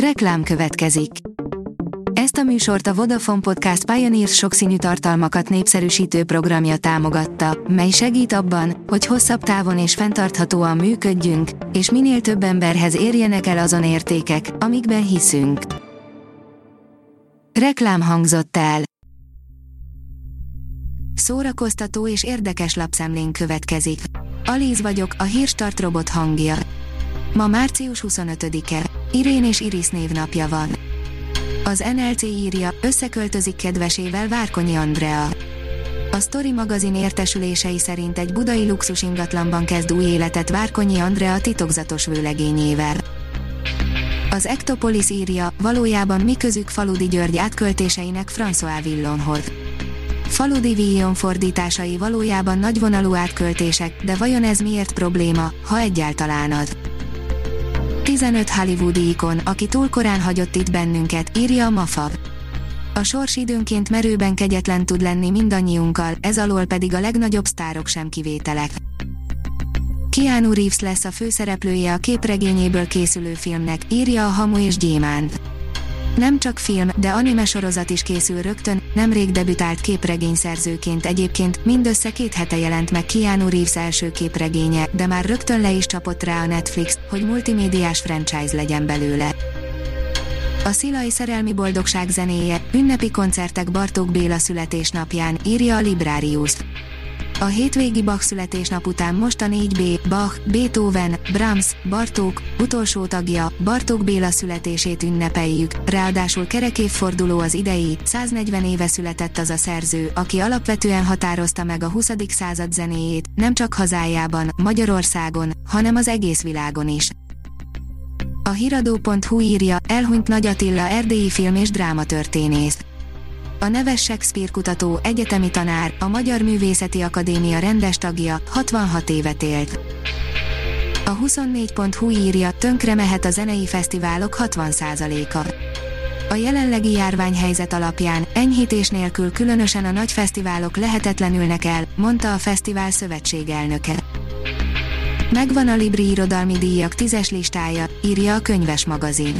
Reklám következik. Ezt a műsort a Vodafone Podcast Pioneers sokszínű tartalmakat népszerűsítő programja támogatta, mely segít abban, hogy hosszabb távon és fenntarthatóan működjünk, és minél több emberhez érjenek el azon értékek, amikben hiszünk. Reklám hangzott el. Szórakoztató és érdekes lapszemlén következik. Alíz vagyok, a hírstart robot hangja. Ma március 25-e. Irén és Iris névnapja van. Az NLC írja, összeköltözik kedvesével Várkonyi Andrea. A Story magazin értesülései szerint egy budai luxus ingatlanban kezd új életet Várkonyi Andrea titokzatos vőlegényével. Az Ektopolis írja, valójában mi közük Faludi György átköltéseinek François Villonhoz. Faludi Villon fordításai valójában nagyvonalú átköltések, de vajon ez miért probléma, ha egyáltalán az? 15 hollywoodi ikon, aki túl korán hagyott itt bennünket, írja a Mafa. A sors időnként merőben kegyetlen tud lenni mindannyiunkkal, ez alól pedig a legnagyobb sztárok sem kivételek. Keanu Reeves lesz a főszereplője a képregényéből készülő filmnek, írja a Hamu és Gyémánt. Nem csak film, de anime sorozat is készül rögtön, nemrég debütált képregényszerzőként egyébként mindössze két hete jelent meg Keanu Reeves első képregénye, de már rögtön le is csapott rá a Netflix, hogy multimédiás franchise legyen belőle. A Szilai szerelmi boldogság zenéje, ünnepi koncertek Bartók Béla születésnapján, írja a Librarius. A hétvégi Bach születésnap után most a 4B, Bach, Beethoven, Brahms, Bartók, utolsó tagja, Bartók Béla születését ünnepeljük, ráadásul kerekévforduló az idei, 140 éve született az a szerző, aki alapvetően határozta meg a 20. század zenéjét, nem csak hazájában, Magyarországon, hanem az egész világon is. A hiradó.hu írja, elhunyt Nagy Attila erdélyi film és drámatörténész. A neves Shakespeare kutató, egyetemi tanár, a Magyar Művészeti Akadémia rendes tagja, 66 évet élt. A 24.hu írja, tönkre mehet a zenei fesztiválok 60%-a. A jelenlegi járványhelyzet alapján enyhítés nélkül különösen a nagy fesztiválok lehetetlenülnek el, mondta a fesztivál szövetség elnöke. Megvan a Libri irodalmi díjak tízes listája, írja a könyves magazin.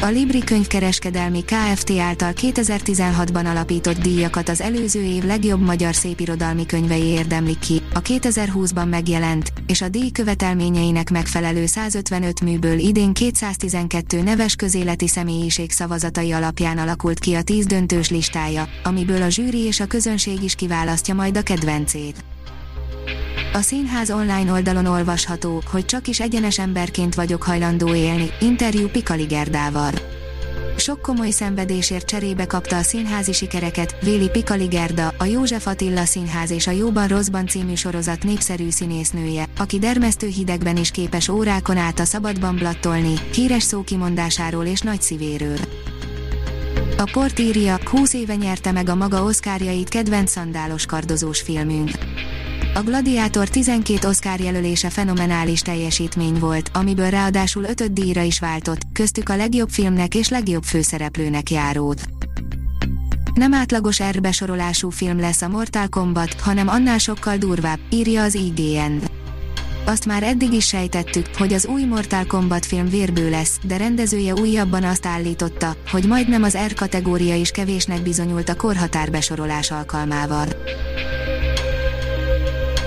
A Libri könyvkereskedelmi Kft. által 2016-ban alapított díjakat az előző év legjobb magyar szépirodalmi könyvei érdemlik ki, a 2020-ban megjelent, és a díj követelményeinek megfelelő 155 műből idén 212 neves közéleti személyiség szavazatai alapján alakult ki a 10 döntős listája, amiből a zsűri és a közönség is kiválasztja majd a kedvencét. A színház online oldalon olvasható, hogy csak is egyenes emberként vagyok hajlandó élni, interjú Pikali Gerdával. Sok komoly szenvedésért cserébe kapta a színházi sikereket, Véli Pikali Gerda, a József Attila Színház és a Jóban Rosszban című sorozat népszerű színésznője, aki dermesztő hidegben is képes órákon át a szabadban blattolni, híres szókimondásáról és nagy szívéről. A port írja, 20 éve nyerte meg a maga oszkárjait kedvenc szandálos kardozós filmünk. A Gladiátor 12 Oscar jelölése fenomenális teljesítmény volt, amiből ráadásul ötöd díjra is váltott, köztük a legjobb filmnek és legjobb főszereplőnek járót. Nem átlagos R besorolású film lesz a Mortal Kombat, hanem annál sokkal durvább, írja az IGN. Azt már eddig is sejtettük, hogy az új Mortal Kombat film vérbő lesz, de rendezője újabban azt állította, hogy majdnem az R kategória is kevésnek bizonyult a korhatár besorolás alkalmával.